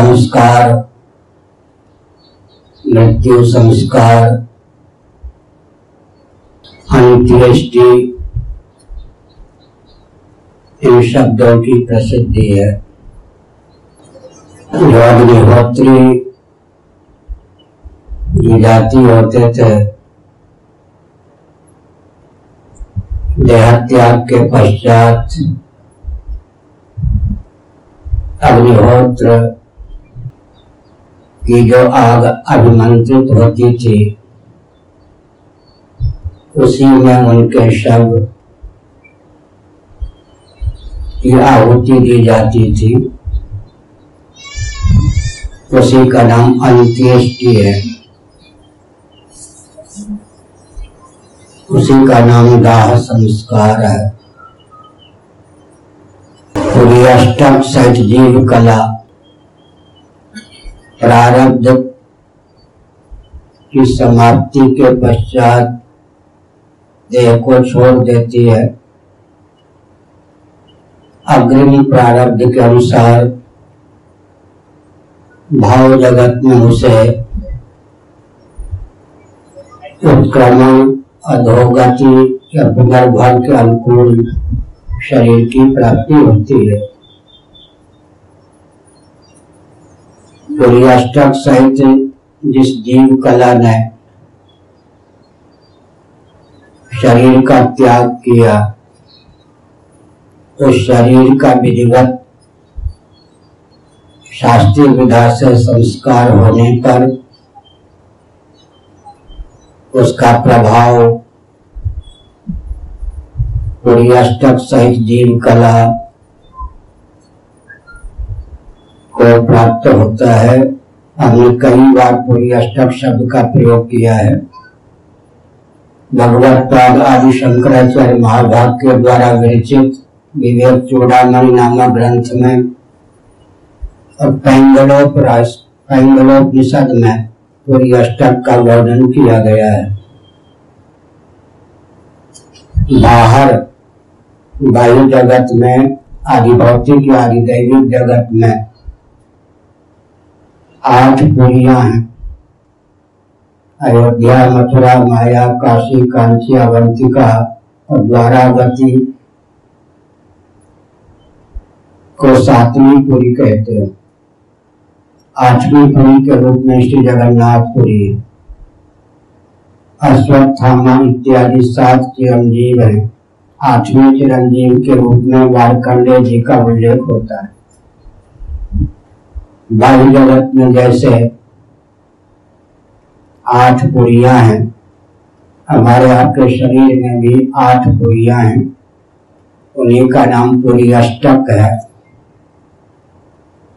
संस्कार मृत्यु संस्कार अंत्येष्टि। इन शब्दों की प्रसिद्धि है। जो अग्निहोत्री जाति होते थे। देहत्याग के पश्चात अग्निहोत्र की जो आग अभिमंत्रित होती थी, उसी में उनके शव की आहुति दी जाती थी। उसी का नाम अंत्येष्टि है। उसी का नाम दाह संस्कार है। सहित जीव कला प्रारब्ध की समाप्ति के पश्चात देह को छोड़ देती है। अग्रिम प्रारब्ध के अनुसार भाव जगत में उसे उत्क्रमण, अधोगति या पुनर्भर के अनुकूल शरीर की प्राप्ति होती है। सूर्याष्टक सहित जिस जीव कला ने शरीर का त्याग किया तो शरीर का विधिवत शास्त्रीय विधा से संस्कार होने पर उसका प्रभाव पूरी अष्टक सहित जीव कला को प्राप्त होता है। हमने कई बार पूरी अष्टक शब्द का प्रयोग किया है। भगवत पाद आदि शंकराचार्य महाभाग के द्वारा विरचित विवेक चूड़ामणि नामक ग्रंथ में और पैंगलोपनिषद में पूरी अष्टक का वर्णन किया गया है। बाहर वायु जगत में आदि भौतिक आदि दैविक जगत में आठ पुरिया हैं। अयोध्या, मथुरा, माया, काशी कांची अवंतिका और द्वारावती को सातवीं पुरी कहते हैं। आठवीं पुरी के रूप में श्री जगन्नाथपुरी अश्वत्थामा इत्यादि सात चिरंजीव हैं। आठवें चिरंजीव के रूप में वारकंडे जी का उल्लेख होता है। बाह्य जगत में जैसे आठ पुरिया हैं। हमारे आपके शरीर में भी आठ पुरिया हैं। उन्हीं का नाम पुरी अष्टक है।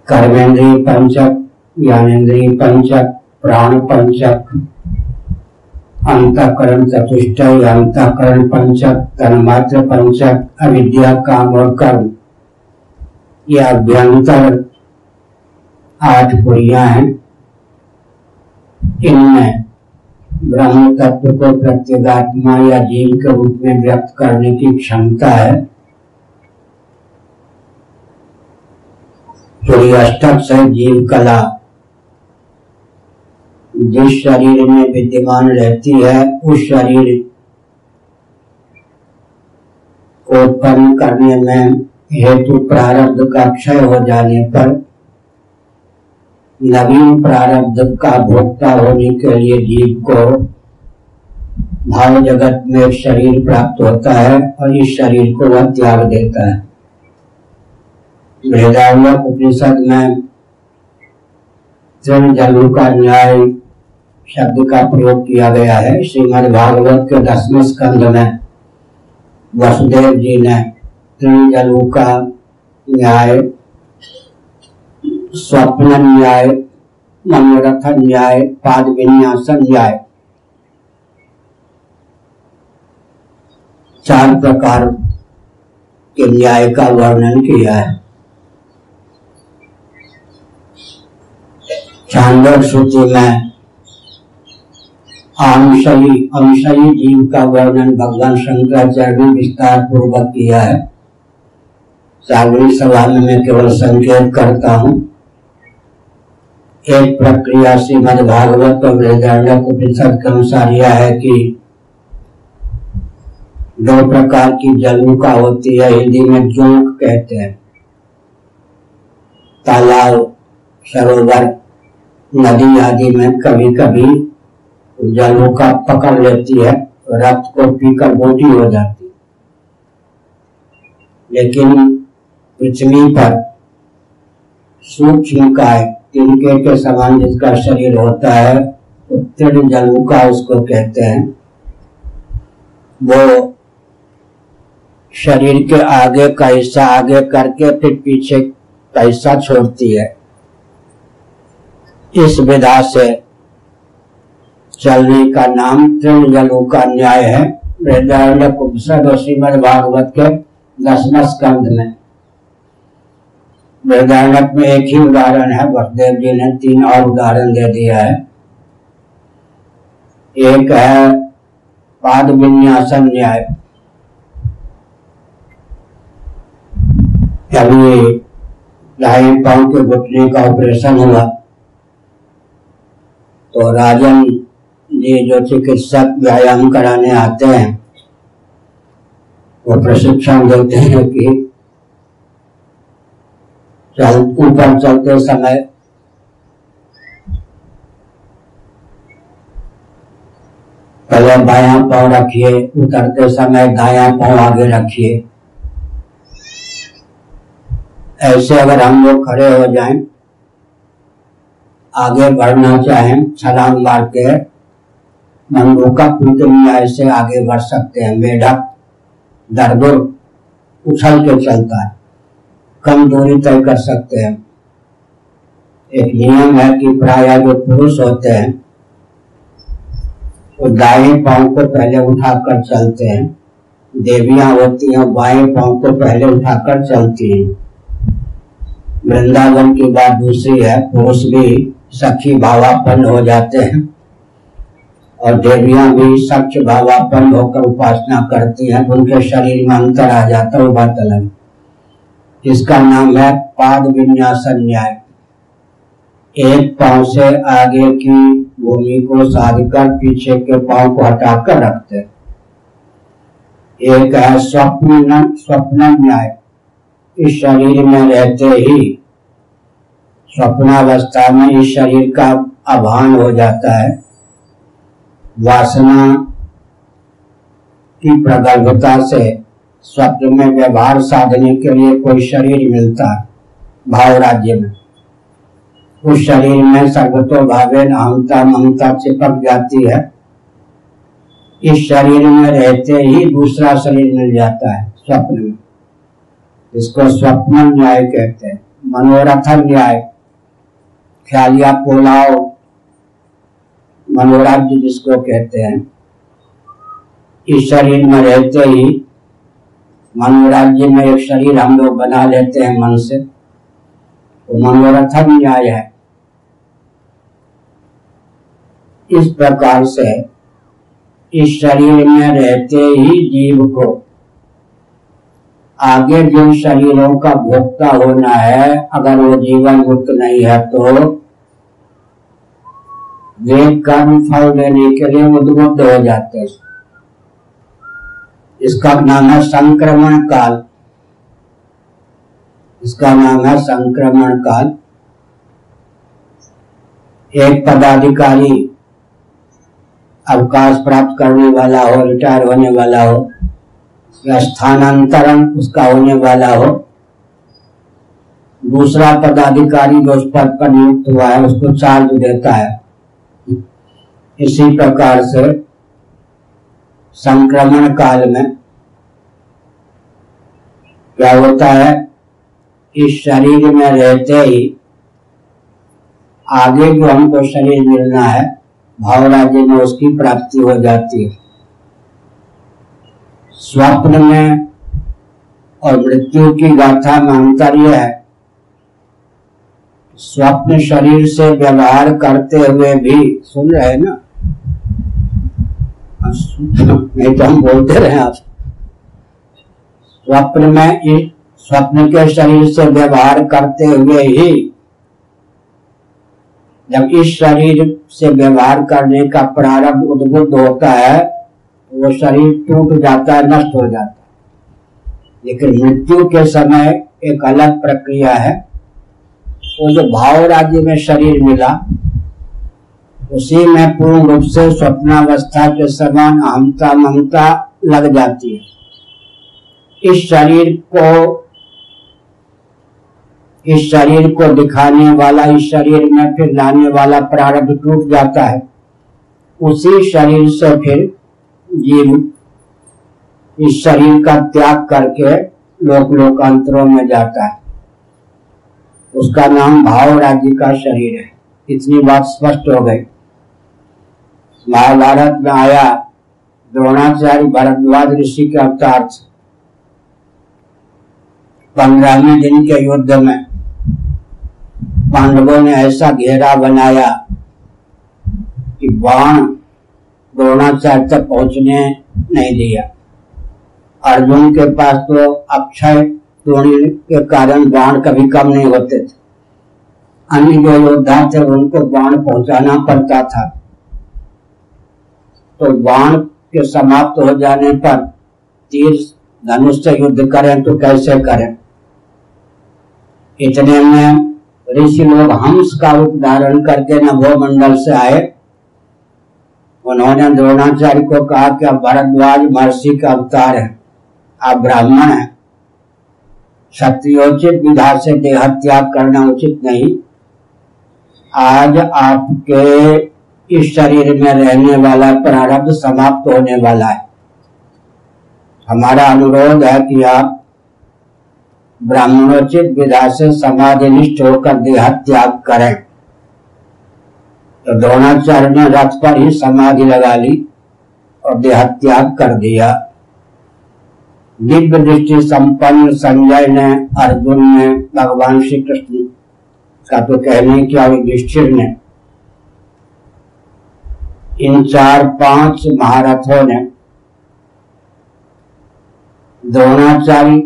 कर्मेंद्रीय पंचक ज्ञानेन्द्रीय पंचक, प्राण पंचक, अंतकरण चतुष्ट, अंतकरण पंचक, तन्मात्र पंचक, अविद्या काम और कर्म यह अभ्यंतर आठ पुरिया हैं। इनमें ब्रह्म तत्व को प्रत्येगात्मा या जीव के रूप में व्यक्त करने की क्षमता है। अष्टक से जीव कला जिस शरीर में विद्यमान रहती है, उस शरीर को उत्पन्न करने में हेतु प्रारब्ध का क्षय हो जाने पर नवीन प्रारब्ध का भोक्ता होने के लिए जीव को भाव जगत में शरीर प्राप्त होता है और इस शरीर को वह त्याग देता है। उपनिषद में तृण जलू का न्याय शब्द का प्रयोग किया गया है। श्रीमद भागवत के दसवें स्कंद में वसुदेव जी ने त्रिजलु का न्याय स्वप्न न्याय मनोरथ न्याय पाद विन्यास न्याय चार प्रकार के न्याय का वर्णन किया है। चांदर श्रुति में अंशयी अंशयी जीव का वर्णन भगवान शंकराचार्य ने विस्तार पूर्वक किया है। सागरी सभा में मैं केवल संकेत करता हूँ। एक प्रक्रिया श्रीमद भागवत और उपनिषद के अनुसार यह है कि दो प्रकार की जलमुका होती है, हिंदी में जोंक कहते हैं। तालाब, सरोवर, नदी आदि में कभी कभी जलमुका पकड़ लेती है, रक्त को पीकर बोटी हो जाती लेकिन पृथ्वी पर सूक्ष्म काय तिनके के समान जिसका शरीर होता है, उत्तीर्ण जलमुका उसको कहते हैं। वो शरीर के आगे का हिस्सा आगे करके फिर पीछे का हिस्सा छोड़ती है। इस विधा से चलने का नाम तृण तृणजलु का न्याय है। श्रीमद भागवत के दसम स्कंध में। वृदारण्यक में एक ही उदाहरण है वसुदेव जी ने तीन और उदाहरण दे दिया है। एक है पाद विन्यासन न्याय। अभी ढाई पाउंड के घुटने का ऑपरेशन हुआ। तो राजन जी जो चिकित्सक व्यायाम कराने आते हैं, वो प्रशिक्षण देते हैं कि चल ऊपर चलते समय पहले बाया पाँव रखिए उतरते समय दाया पाँव आगे रखिए। ऐसे अगर हम लोग खड़े हो जाएँ, आगे बढ़ना चाहें, छलांग मार के, मंगू का पुतलिया ऐसे आगे बढ़ सकते हैं, मेढक, दरदुर, उछल के चलता है। कम दूरी तय कर सकते हैं। एक नियम है कि प्राय जो पुरुष होते हैं, वो दाएँ पाँव को पहले उठाकर चलते हैं। देवियाँ होती हैं, बाएँ पाँव को पहले उठाकर चलती हैं। वृंदावन की बात दूसरी है, पुरुष भी सखी भावापन हो जाते हैं और देवियाँ भी सच भावापन होकर उपासना करती हैं। उनके शरीर में अंतर आ जाता है, वो बात अलग इसका नाम है पाद विन्यास न्याय। एक पाँव से आगे की भूमि को साधकर पीछे के पाँव को हटाकर रखते। एक है स्वप्न स्वप्न न्याय। इस शरीर में रहते ही स्वप्नावस्था में इस शरीर का अभान हो जाता है। वासना की प्रगल्भता से स्वप्न में व्यवहार साधने के लिए कोई शरीर मिलता है भाव राज्य में। उस शरीर में सर्वतो भावे अहमता ममता चिपक जाती है। इस शरीर में रहते ही दूसरा शरीर मिल जाता है स्वप्न में। इसको स्वप्न न्याय कहते हैं मनोरथ न्याय। ख्यालिया पोलाव मनोराज्य जिसको कहते हैं। इस शरीर में रहते ही मनोराज्य में एक शरीर हम लोग बना लेते हैं मन से तो मनोरथ न्याय है। इस प्रकार से इस शरीर में रहते ही जीव को आगे जिन शरीरों का भोक्ता होना है, अगर वो जीवन मुक्त नहीं है तो वे कर्म फल देने के लिए उद्बुद्ध हो जाते हैं। इसका नाम है संक्रमण काल। इसका नाम है संक्रमण काल। एक पदाधिकारी अवकाश प्राप्त करने वाला हो, रिटायर होने वाला हो, या स्थानांतरण उसका होने वाला हो, दूसरा पदाधिकारी जो उस पद पर नियुक्त हुआ है, उसको चार्ज देता है। इसी प्रकार से संक्रमण काल में क्या होता है इस शरीर में रहते ही आगे जो हमको शरीर मिलना है भाव राज्य में उसकी प्राप्ति हो जाती है। स्वप्न में और मृत्यु की गाथा में अंतर यह है, स्वप्न शरीर से व्यवहार करते हुए भी, सुन रहे ना? नहीं तो हम बोलते रहे आप स्वप्न में स्वप्न के शरीर से व्यवहार करते हुए ही, जब इस शरीर से व्यवहार करने का प्रारंभ उद्बुद्ध होता है वो शरीर टूट जाता है, नष्ट हो जाता है। लेकिन मृत्यु के समय एक अलग प्रक्रिया है। वो जो भाव राज्य में शरीर मिला उसी में पूर्ण रूप से स्वप्नावस्था के समान अहमता ममता लग जाती है। इस शरीर को, इस शरीर को दिखाने वाला, इस शरीर में फिर लाने वाला प्रारब्ध टूट जाता है। उसी शरीर से फिर जीव इस शरीर का त्याग करके लोक लोकांतरों में जाता है। उसका नाम भाव राज्य का शरीर है। इतनी बात स्पष्ट हो गई। महाभारत में आया, द्रोणाचार्य भरद्वाज ऋषि के अवतार पंद्रहवें दिन के युद्ध में पांडवों ने ऐसा घेरा बनाया कि बाण द्रोणाचार्य तक पहुँचने नहीं दिया। अर्जुन के पास तो अक्षय द्रोणी के कारण बाण कभी कम नहीं होते थे। अन्य जो योद्धा थे, उनको बाण पहुंचाना पड़ता था। तो बाण के समाप्त हो जाने पर तीर धनुष से युद्ध करें तो कैसे करें? इतने में ऋषि लोग हंस का रूप धारण करके नभो मंडल से आए। उन्होंने द्रोणाचार्य को कहा कि आप भरद्वाज महर्षि का अवतार है, आप ब्राह्मण है। क्षत्रियोचित विधा से देह त्याग करना उचित नहीं। आज आपके इस शरीर में रहने वाला प्रारब्ध समाप्त होने वाला है। हमारा अनुरोध है कि आप ब्राह्मणोचित विधा से समाधिनिष्ठ होकर देह त्याग करें। तो द्रोणाचार्य ने रथ पर ही समाधि लगा ली और देह त्याग कर दिया। दिव्य दृष्टि संपन्न संजय ने, अर्जुन ने, भगवान श्री कृष्ण का तो कहने क्या युधिष्ठिर ने इन चार पाँच महारथों ने द्रोणाचार्य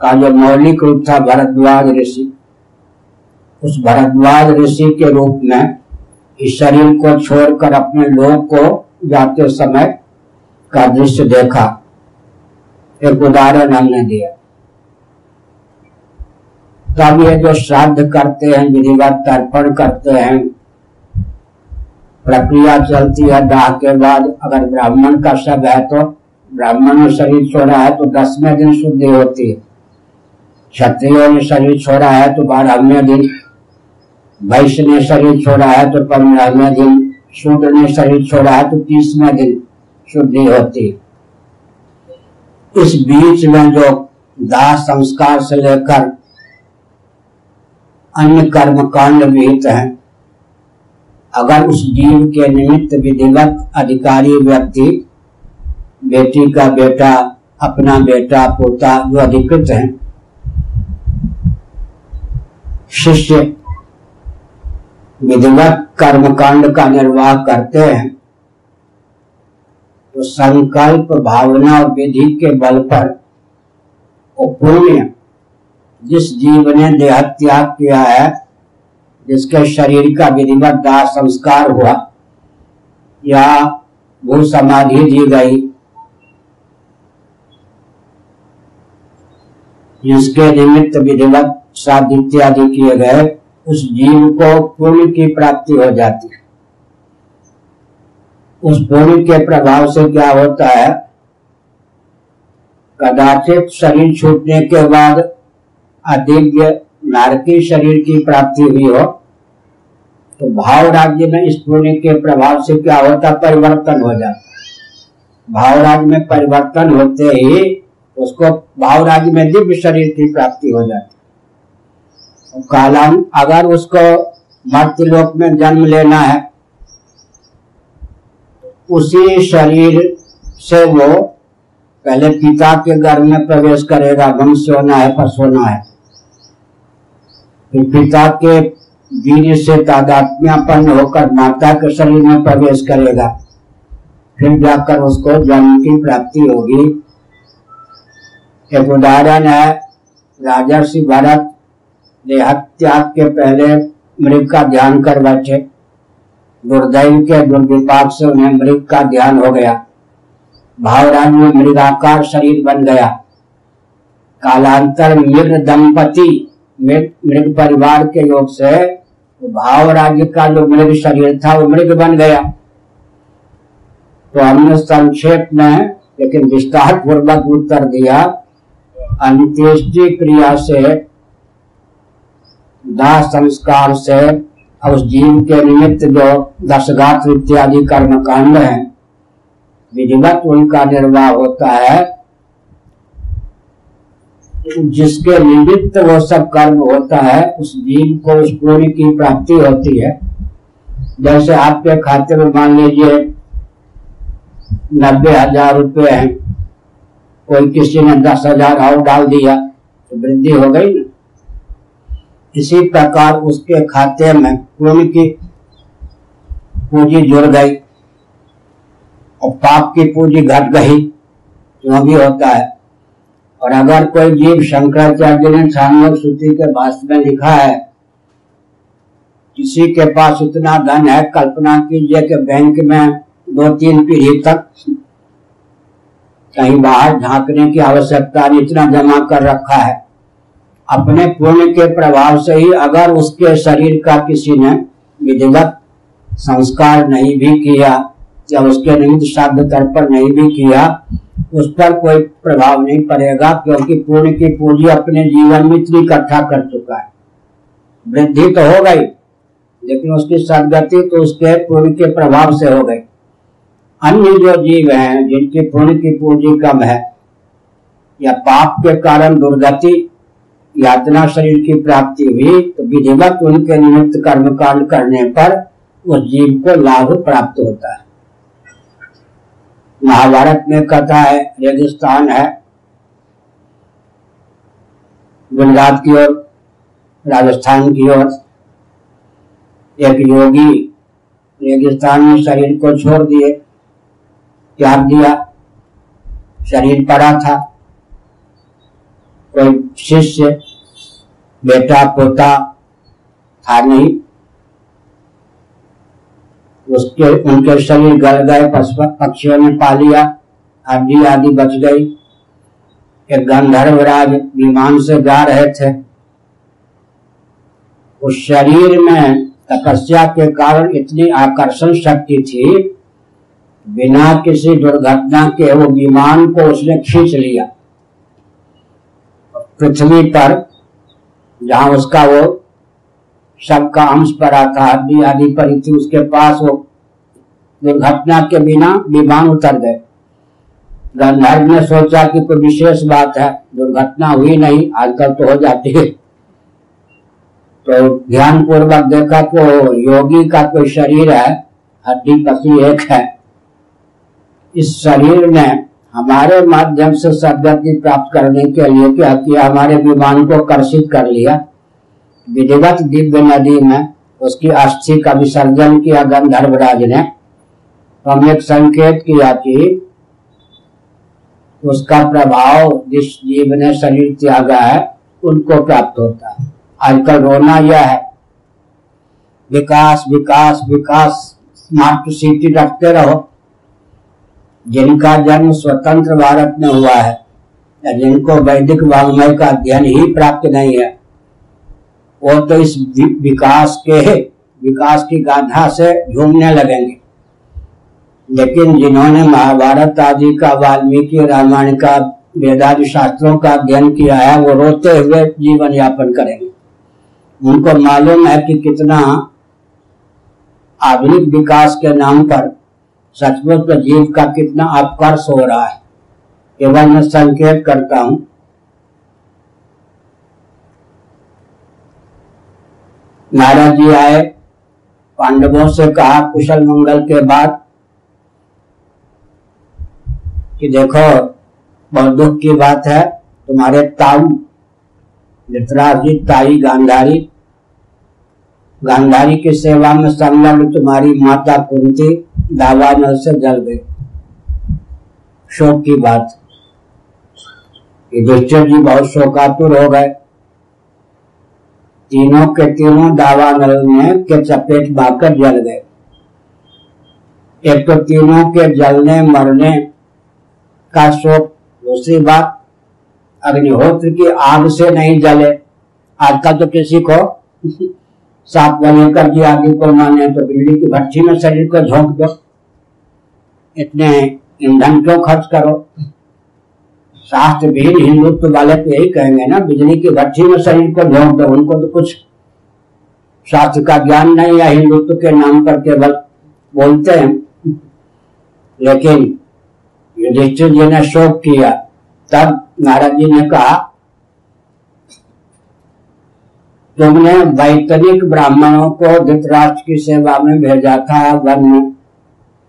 का जो मौलिक रूप था भरद्वाज ऋषि, उस भरद्वाज ऋषि के रूप में इस शरीर को छोड़कर अपने लोग को जाते समय का दृश्य देखा। एक उदाहरण हमने दिया। तब ये जो श्राद्ध करते हैं, विधिवत तर्पण करते हैं प्रक्रिया चलती है, दाह के बाद अगर ब्राह्मण का शब है तो ब्राह्मण ने शरीर छोड़ा है तो दसवें दिन शुद्धि होती है। क्षत्रियो ने शरीर छोड़ा है तो बारहवें दिन, वैश्य ने शरीर छोड़ा है तो पंद्रहवें दिन, शूद्र ने शरीर छोड़ा है तो तीसवें दिन शुद्धि होती इस बीच में जो दाह संस्कार से लेकर अन्य कर्म कांड विहित हैं अगर उस जीव के निमित्त विधिवत अधिकारी व्यक्ति बेटी का बेटा, अपना बेटा, पोता जो अधिकृत है, शिष्य विधिवत कर्मकांड का निर्वाह करते हैं तो संकल्प, भावना और विधि के बल पर पुण्य जिस जीव ने देह त्याग किया है जिसके शरीर का विधिवत दाह संस्कार हुआ, या भू समाधि दी गई। जिसके निमित्त विधिवत श्राद्ध इत्यादि किए गए, उस जीव को पुण्य की प्राप्ति हो जाती है। उस पुण्य के प्रभाव से क्या होता है? कदाचित शरीर छूटने के बाद अदिव्य नारकी शरीर की प्राप्ति हुई हो तो भाव राज्य में इस पुण्य के प्रभाव से क्या होता? परिवर्तन हो जाता। भाव राज्य में परिवर्तन होते ही उसको भाव राज्य में दिव्य शरीर की प्राप्ति हो जाती। तो अगर उसको मर्त्य लोक में जन्म लेना है, उसी शरीर से वो पहले पिता के घर में प्रवेश करेगा, वंश होना है पस होना है। पिता के वीर से तादात्म्यपन्न होकर माता के शरीर में प्रवेश करेगा। फिर जाकर उसको जन्म की प्राप्ति होगी। एक उदाहरण है, राजर्षि भरत, देहत्याग के पहले मृग का ध्यान कर बैठे। दुर्दैव के दुर्विपाक से उन्हें मृग का ध्यान हो गया। भावराज में मृगाकार शरीर बन गया। कालांतर मृग दंपति मृग परिवार के योग से भाव राज्य का जो मृग शरीर था, वो मृग बन गया। तो हमने संक्षेप में लेकिन विस्तार पूर्वक उत्तर दिया, अंत्येष्टि क्रिया से, दाह संस्कार से उस जीव के निमित्त जो दशगात इत्यादि कर्म कांड है, विधिवत उनका निर्वाह होता है। जिसके निमित्त वो सब कर्म होता है, उस जीव को, उस पूरी की प्राप्ति होती है। जैसे आपके खाते में मान लीजिए नब्बे हज़ार रुपये हैं, कोई किसी ने दस हज़ार और डाल दिया तो वृद्धि हो गई ना। इसी प्रकार उसके खाते में पुण्य की पूंजी जुड़ गई और पाप की पूंजी घट गई जो भी होता है। और अगर कोई जीव शंकराचार्य ने सांयोग श्रुति के भाष्य में लिखा है, किसी के पास इतना धन है, कल्पना कीजिए कि बैंक में दो तीन पीढ़ी तक कहीं बाहर झांकने की आवश्यकता इतना जमा कर रखा है। अपने पुण्य के प्रभाव से ही अगर उसके शरीर का किसी ने विधिवत संस्कार नहीं भी किया, या उसके निमित्त श्राद्ध तर्पण नहीं भी किया उस पर कोई प्रभाव नहीं पड़ेगा, क्योंकि पुण्य की पूंजी अपने जीवन में इतनी इकट्ठा कर चुका है। वृद्धि तो हो गई, लेकिन उसकी सदगति तो उसके पुण्य के प्रभाव से हो गई। अन्य जो जीव हैं, जिनकी पुण्य की पूंजी कम है, या पाप के कारण दुर्गति, यातना शरीर की प्राप्ति हुई तो विधिवत उनके निमित्त कर्म कांड करने पर उस जीव को लाभ प्राप्त होता है। महाभारत में कथा है, रेगिस्तान है। गुजरात की ओर, राजस्थान की ओर। एक योगी रेगिस्तान में शरीर को छोड़ दिए, त्याग दिया। शरीर पड़ा था। कोई शिष्य, बेटा, पोता था नहीं। उसके, उनके शरीर गल गए पक्षियों ने पा लिया हड्डी आदि बच गई। एक गंधर्व राज विमान से जा रहे थे। उस शरीर में तपस्या के कारण इतनी आकर्षण शक्ति थी, बिना किसी दुर्घटना के वो विमान को उसने खींच लिया। पृथ्वी पर जहाँ उसका वो सबका अंश पर आता हड्डी आदि पर थी उसके पास वो दुर्घटना के बिना विमान उतर गए। गंधर्व ने सोचा कि कोई विशेष बात है, दुर्घटना हुई नहीं, आजकल तो हो जाती है। तो ध्यान पूर्वक देखा तो योगी का कोई शरीर है, हड्डी पसी एक है। इस शरीर ने हमारे माध्यम से सदगति प्राप्त करने के लिए क्या किया? हमारे विमान को कर्षित कर लिया। विधिवत दिव्य नदी में, उसकी अस्थि का विसर्जन किया गंधर्वराज ने। तो हमने एक संकेत किया कि उसका प्रभाव जिस जीव ने शरीर त्यागा है, उनको प्राप्त होता है। आजकल रोना यह है। विकास विकास विकास, स्मार्ट सिटी रखते रहो। जिनका जन्म स्वतंत्र भारत में हुआ है, या जिनको वैदिक वांग्मय का अध्ययन ही प्राप्त नहीं है वो तो इस विकास के, विकास की गाथा से झूमने लगेंगे। लेकिन जिन्होंने महाभारत आदि का, वाल्मीकि रामायण का, वेदादि शास्त्रों का अध्ययन किया है, वो रोते हुए जीवन यापन करेंगे। उनको मालूम है कि कितना आधुनिक विकास के नाम पर सचमुच जीव का कितना अपकर्ष हो रहा है। केवल मैं संकेत करता हूँ नारद जी आए। पांडवों से कहा, कुशल मंगल के बाद कि देखो, बहुत दुख की बात है, तुम्हारे ताऊ जी, ताई गांधारी। गांधारी की सेवा में संलग्न तुम्हारी माता कुंती दावानल से जल गई। शोक की बात। युधिष्ठिर जी बहुत शोकातुर हो गए। तीनों के तीनों दावानल में के चपेट बाकर जल गए। एक तो तीनों के जलने मरने का शोक, दूसरी बात, अग्निहोत्र की आग से नहीं जले। आजकल तो किसी को साफ़ बने कर दिया आगे को माने तो बिजली की भट्टी में शरीर को झोंक दो। इतने ईंधन क्यों खर्च करो? शास्त्र भी हिंदुत्व वाले तो यही कहेंगे ना, बिजली की भट्टी में शरीर को झोंक दो, उनको तो कुछ शास्त्र का ज्ञान नहीं या हिंदुत्व के नाम पर केवल बोलते हैं। लेकिन युधिष्ठिर जी ने शोक किया। तब नारद जी ने कहा, तुमने वैतनिक ब्राह्मणों को धृतराष्ट्र की सेवा में भेजा था में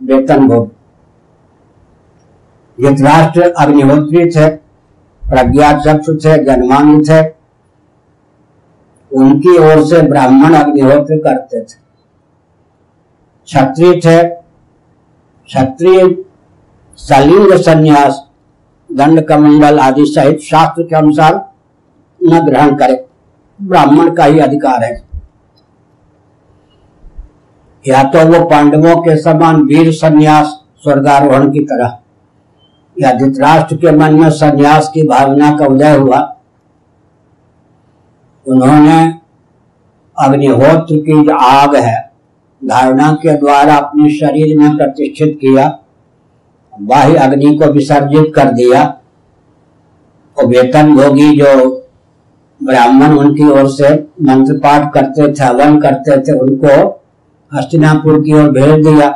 वेतन भोग धृतराष्ट्र अग्निहोत्री थे प्रज्ञा चक्षु थे जन्मांग थे उनकी ओर से ब्राह्मण अग्निहोत्र करते थे। क्षत्रिय थे क्षत्रिय सलिंग संन्यास, दंड कमंडल आदि सहित शास्त्र के अनुसार न ग्रहण करे। ब्राह्मण का ही अधिकार है। या तो वो पांडवों के समान वीर संन्यास, स्वर्गारोहण की तरह या धृतराष्ट्र के मन में संन्यास की भावना का उदय हुआ, उन्होंने अग्निहोत्र की जो आग है, धारणा के द्वारा अपने शरीर में प्रतिष्ठित किया, बाह्य अग्नि को विसर्जित कर दिया, और वेतन भोगी जो ब्राह्मण उनकी ओर से मंत्र पाठ करते थे हवन करते थे, उनको हस्तिनापुर की ओर भेज दिया।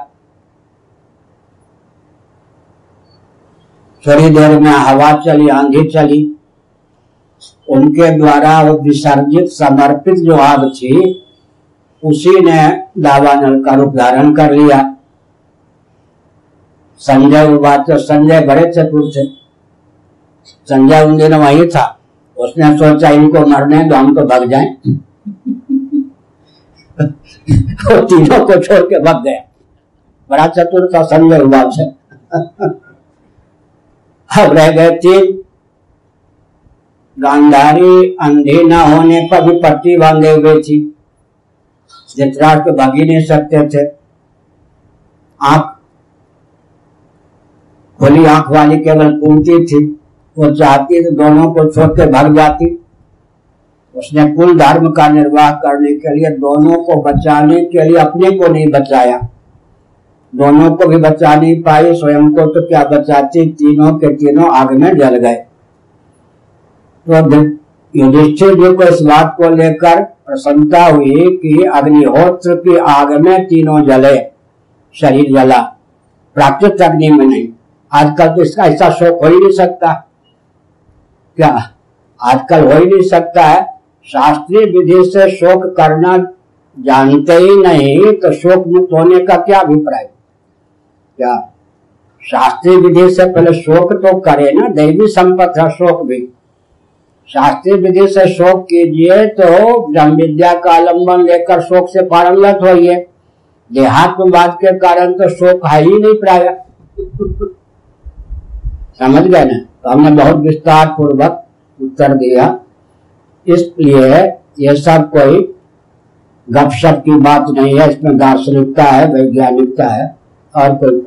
थोड़ी देर में हवा चली, आंधी चली, उनके द्वारा वो विसर्जित, समर्पित जो आग थी, उसी ने दावानल का रूप धारण कर लिया। संजय बात तो संजय बड़े चतुर थे। संजय उन दिन वही था। उसने सोचा, इनको मरने दो, हम तो भग जाए। तीनों को छोड़ के भग गया। बड़ा चतुर था, संजय से अब रह गए तीन गांधारी अंधे न होने पर भी पट्टी बांधे हुए थी। धृतराष्ट्र भाग ही नहीं सकते थे। आँख खुली आँख वाली केवल कुंती थी, वो चाहती तो दोनों को छोड़ के भाग जाती। उसने कुल धर्म का निर्वाह करने के लिए दोनों को बचाने के लिए अपने को नहीं बचाया। दोनों को भी बचा नहीं पाई, स्वयं को तो क्या बचाती तीनों के तीनों आग में जल गए। तो युधिष्ठिर जी को इस बात को लेकर प्रसन्नता हुई कि अग्निहोत्र की आग में तीनों जले, शरीर जला। प्राकृत अग्नि में नहीं। आजकल तो इसका ऐसा शोक हो ही नहीं सकता। क्या? आजकल हो ही नहीं सकता है। शास्त्रीय विधि से शोक करना जानते ही नहीं तो शोक मुक्त होने का क्या अभिप्राय? क्या? शास्त्रीय विधि से पहले शोक तो करे ना, दैवी संपत्ति है शोक भी। शास्त्रीय विधि से शोक कीजिए तो ब्रह्म विद्या का आलंबन लेकर शोक से पारंगत होइए। देहात्मवाद के कारण तो शोक है ही नहीं प्राय। समझ गए ना? तो हमने बहुत विस्तार पूर्वक उत्तर दिया। इसलिए ये सब कोई गपशप की बात नहीं है, इसमें दार्शनिकता है, वैज्ञानिकता है, और कोई